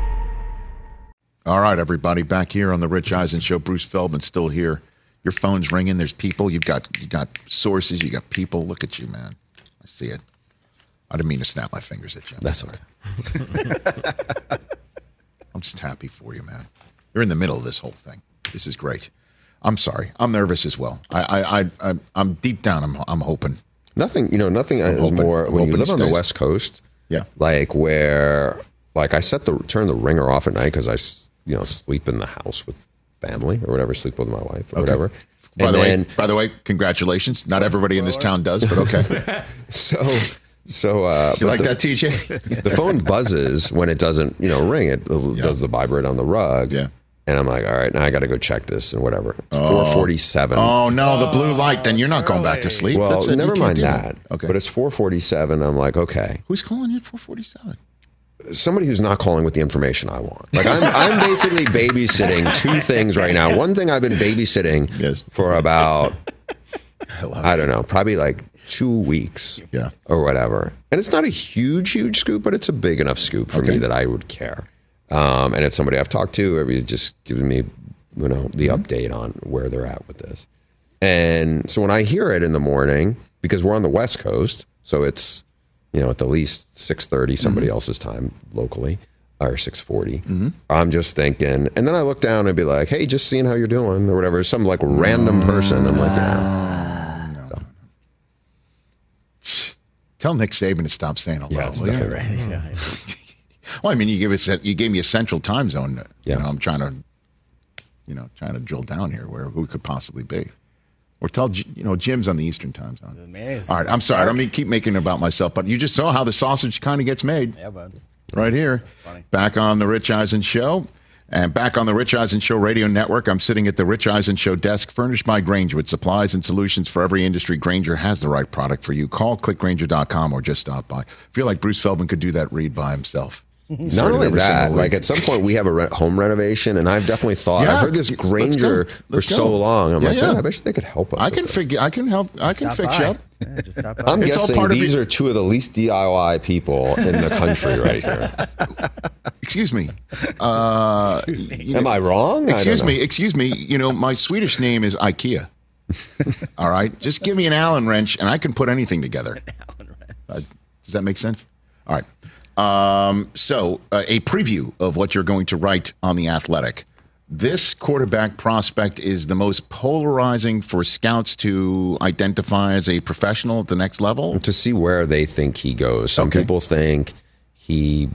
All right, everybody, back here on the Rich Eisen Show. Bruce Feldman still here. Your phone's ringing. There's people. You've got you got sources. You got people. Look at you, man. I see it. I didn't mean to snap my fingers at you. That's okay. I'm just happy for you, man. You're in the middle of this whole thing. This is great. I'm sorry. I'm nervous as well. I, I, I, I'm deep down. I'm, I'm hoping. Nothing, you know, nothing is hoping- more I'm when you live on the. West Coast. Yeah. like where, like I set the turn the ringer off at night because I, you know, sleep in the house with family or whatever, sleep with my wife or Okay. whatever. By And the then, way, by the way, congratulations. Not everybody in this town does, but okay. so, so uh, You like the- that, TJ? the phone buzzes when it doesn't, you know, ring. It does the vibrate on the rug. Yeah. And I'm like, all right, now I got to go check this and whatever. It's 447. Oh no, the blue light. Then you're not going back to sleep. Well, That's never mind do that. Okay. But it's 447. I'm like, okay. Who's calling you at 447? Somebody who's not calling with the information I want. Like I'm, I'm basically babysitting two things right now. One thing I've been babysitting Yes. for about, I don't know, probably like two weeks. Yeah. Or whatever. And it's not a huge, huge scoop, but it's a big enough scoop for me that I would care. Um, and it's somebody I've talked to. Every just giving me, you know, the Mm-hmm. update on where they're at with this. And so when I hear it in the morning, because we're on the West Coast, so it's you know at the least six thirty somebody Mm-hmm. else's time locally, or six mm-hmm. I'm just thinking, and then I look down and be like, "Hey, just seeing how you're doing," or whatever. Some like random mm-hmm. person. I'm like, "Yeah, ah, Tell Nick Saban to stop saying hello. yeah, it's will you? definitely Well, I mean, you give us you gave me a central time zone. Yeah. You know, I'm trying to, you know, trying to drill down here where who could possibly be. Or tell you know Jim's on the Eastern time zone. All right, I'm sorry. I don't mean keep making it about myself, but you just saw how the sausage kind of gets made. Yeah, bud. right here. Back on the Rich Eisen Show. And back on the Rich Eisen Show radio network, I'm sitting at the Rich Eisen Show desk, furnished by Grainger with supplies and solutions for every industry. Grainger has the right product for you. Call clickgrainger.com or just stop by. I feel like Bruce Feldman could do that read by himself. He's Not only that, like at some point we have a re- home renovation, and I've definitely thought Yeah, I've heard this let's Grainger go. for Let's so long. I'm Yeah, like, yeah. "Man, I bet they could help us. I can this." figure. I can help. I can fix by. you up. Yeah, just stop by. I'm It's guessing these your- are two of the least DIY people in the country right here. Excuse me. Uh, you Am I wrong? Excuse know. me. Excuse me. You know, my Swedish name is IKEA. All right. Just give me an Allen wrench and I can put anything together. Uh, does that make sense? All right. Um, so, uh, a preview of what you're going to write on The Athletic. This quarterback prospect is the most polarizing for scouts to identify as a professional at the next level. to see where they think he goes. Some Okay. people think he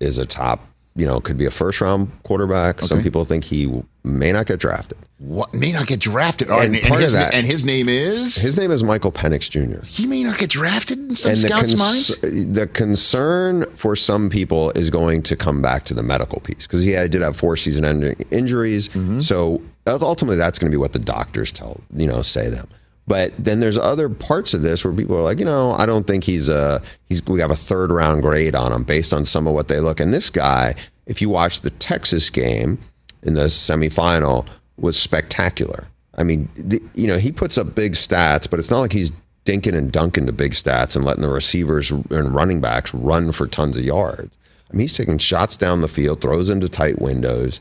is a top, you know, could be a first round quarterback. Some people think he may not get drafted. What may not get drafted? All right, And and, part of his, that- and his name is. His name is Michael Penix Jr. he may not get drafted in some and the, scouts' cons- minds. the concern for some people is going to come back to the medical piece because he had, did have four season ending injuries. Mm-hmm. So ultimately, that's going to be what the doctors tell you know say them. But then there's other parts of this where people are like, you know, I don't think he's a he's we have a third round grade on him based on some of what they look. And this guy, if you watch the Texas game in the semifinal, was spectacular. I mean, the, you know, he puts up big stats, but it's not like he's dinking and dunking to big stats and letting the receivers and running backs run for tons of yards. I mean, he's taking shots down the field, throws into tight windows.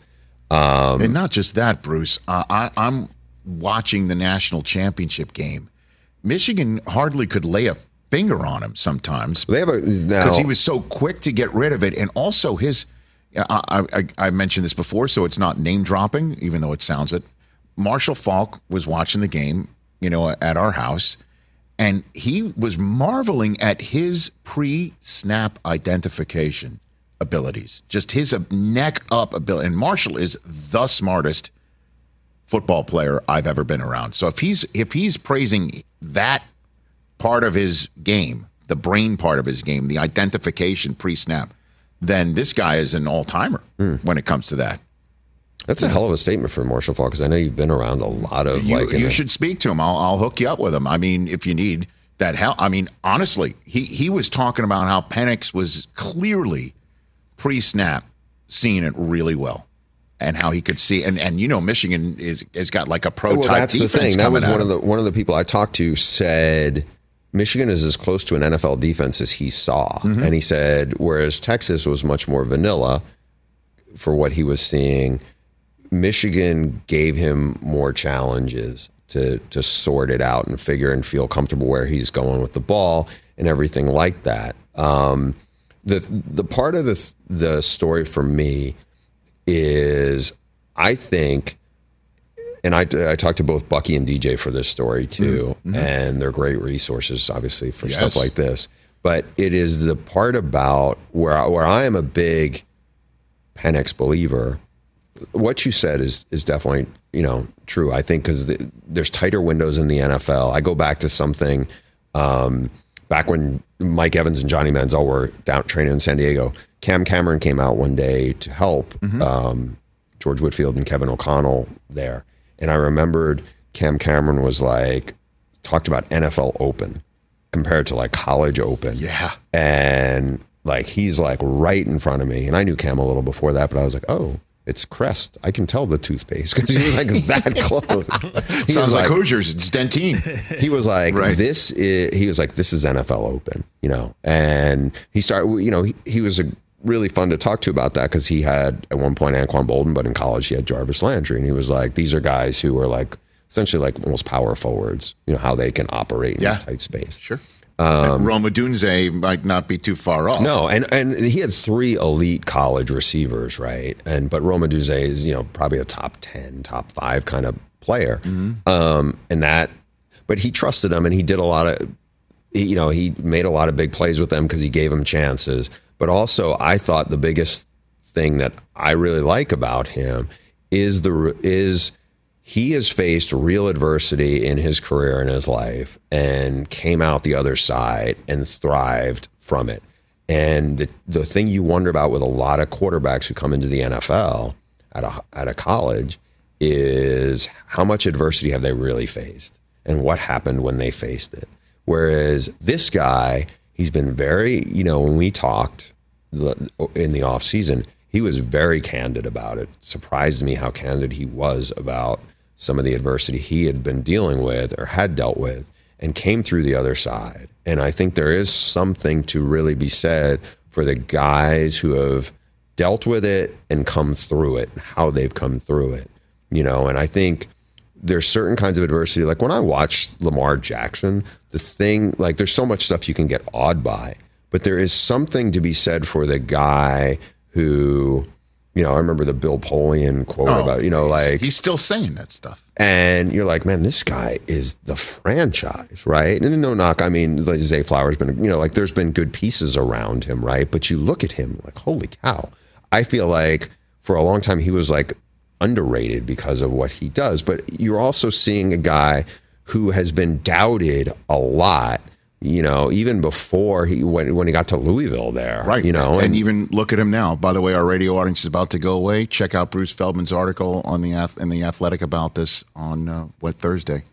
Um, and not just that, Bruce. Uh, I, I'm watching the national championship game. Michigan hardly could lay a finger on him sometimes they have a because he was so quick to get rid of it, and also his. I, I, I mentioned this before, so it's not name dropping, even though it sounds it. Marshall Faulk was watching the game, you know, at our house, and he was marveling at his pre-snap identification abilities, just his neck up ability. And Marshall is the smartest football player I've ever been around. So if he's if he's praising that part of his game, the brain part of his game, the identification pre-snap, then this guy is an all-timer hmm. when it comes to that. that's a hell of a statement for Marshall Faulk because I know you've been around a lot of You, like. you should speak to him. I'll, I'll hook you up with him. I mean, if you need that help. I mean, honestly, he he was talking about how Penix was clearly pre-snap seeing it really well. And how he could see, and, and you know, Michigan is has got like a pro well, type that's the defense thing. That was one of the one of the people I talked to said Michigan is as close to an NFL defense as he saw. And he said, whereas Texas was much more vanilla for what he was seeing, Michigan gave him more challenges to to sort it out and figure and feel comfortable where he's going with the ball and everything like that. Um, the the part of the the story for me is I think, and I, I talked to both Bucky and DJ for this story too, Mhm. and they're great resources, obviously, for Yes. stuff like this. But it is the part about where I, where I am a big Penix believer. What you said is is definitely you know true. I think because the, there's tighter windows in the NFL. I go back to something um, back when Mike Evans and Johnny Manziel were down training in San Diego. Cam Cameron came out one day to help um, George Whitfield and Kevin O'Connell there, and I remembered Cam Cameron was like talked about NFL Open compared to like college open. Yeah. And like he's like right in front of me. And I knew Cam a little before that, but I was like, oh, it's Crest. I can tell the toothpaste because he was like that close. He Sounds was like, Hoosiers. It's Dentyne. he was like, Right. this is, he was like, this is NFL Open, you know? And he started, you know, he, he was a, really fun to talk to about that because he had at one point Anquan Boldin, but in college he had Jarvis Landry. And he was like, these are guys who are like essentially like almost power forwards, you know, how they can operate in Yeah. this tight space. Sure. Um, Rome Odunze might not be too far off. no, and and he had three elite college receivers, right? And but Rome Odunze is you know probably a top ten, top five kind of player, Mm-hmm. um, and that. But he trusted them, and he did a lot of, you know, he made a lot of big plays with them because he gave them chances. But also, I thought the biggest thing that I really like about him is the is he has faced real adversity in his career and his life and came out the other side and thrived from it. And the, the thing you wonder about with a lot of quarterbacks who come into the NFL at a, at a college is how much adversity have they really faced and what happened when they faced it. Whereas this guy, he's been very, you know, when we talked in the off season, he was very candid about it. Surprised me how candid he was about some of the adversity he had been dealing with or had dealt with and came through the other side. And I think there is something to really be said for the guys who have dealt with it and come through it, how they've come through it. You know, and I think there's certain kinds of adversity. Like when I watch Lamar Jackson, the thing, like there's so much stuff you can get awed by, but there is something to be said for the guy who, you know, I remember the Bill Polian quote Oh, about, you know, like He's still saying that stuff. and you're like, man, this guy is the franchise, right? And no knock, I mean, like Zay Flowers been, you know, like there's been good pieces around him, right? But you look at him like, holy cow. I feel like for a long time he was like underrated because of what he does. But you're also seeing a guy who has been doubted a lot, you know, even before he when when he got to Louisville there. Right. You know, and, even look at him now. By the way, our radio audience is about to go away. Check out Bruce Feldman's article on the in the Athletic about this on uh, what Thursday.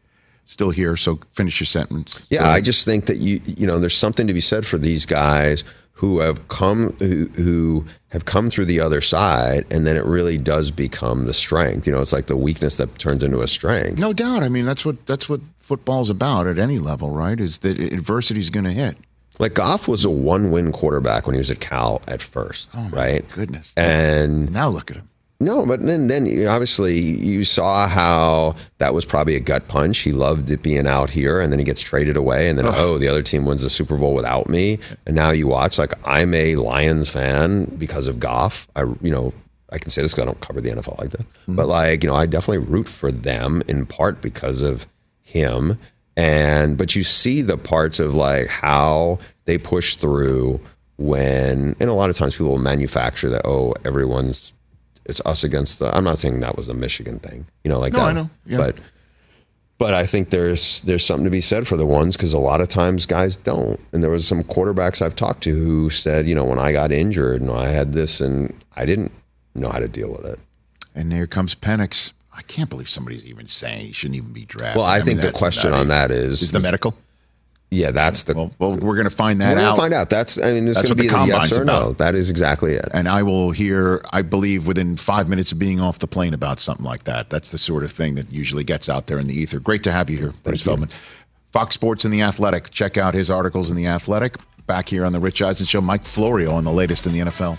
Still here, so finish your sentence. Yeah, I just think that you you know there's something to be said for these guys who have come who, who have come through the other side, and then it really does become the strength. You know, it's like the weakness that turns into a strength. No doubt. I mean, that's what that's what football's about at any level, right? Is that adversity's going to hit. Like Goff was a one-win quarterback when he was at Cal at first, Oh, right? Goodness. And now look at him. No, but then then obviously you saw how that was probably a gut punch. He loved it being out here, and then he gets traded away, and then Ugh. oh, the other team wins the Super Bowl without me, and now you watch. Like I'm a Lions fan because of Goff. I you know I can say this because I don't cover the NFL like that, hmm. but like you know I definitely root for them in part because of him. And but you see the parts of like how they push through when, and a lot of times people will manufacture that. Oh, everyone's it's us against the. I'm not saying that was a Michigan thing, you know, like No, that. I know. Yeah. But but I think there's there's something to be said for the ones because a lot of times guys don't. And there was some quarterbacks I've talked to who said, you know, when I got injured and I had this and I didn't know how to deal with it. And there comes Penix. I can't believe somebody's even saying he shouldn't even be drafted. Well, I, mean, think the question on that is is the medical. Yeah, that's the. Well, well we're going to find that we're out. gonna find out. That's I mean, it's going to what the be yes or no. That is exactly it. And I will hear, I believe, within five minutes of being off the plane about something like that. That's the sort of thing that usually gets out there in the ether. Great to have you here, Bruce Feldman. Fox Sports and The Athletic. Check out his articles in The Athletic. Back here on The Rich Eisen Show, Mike Florio on the latest in the NFL.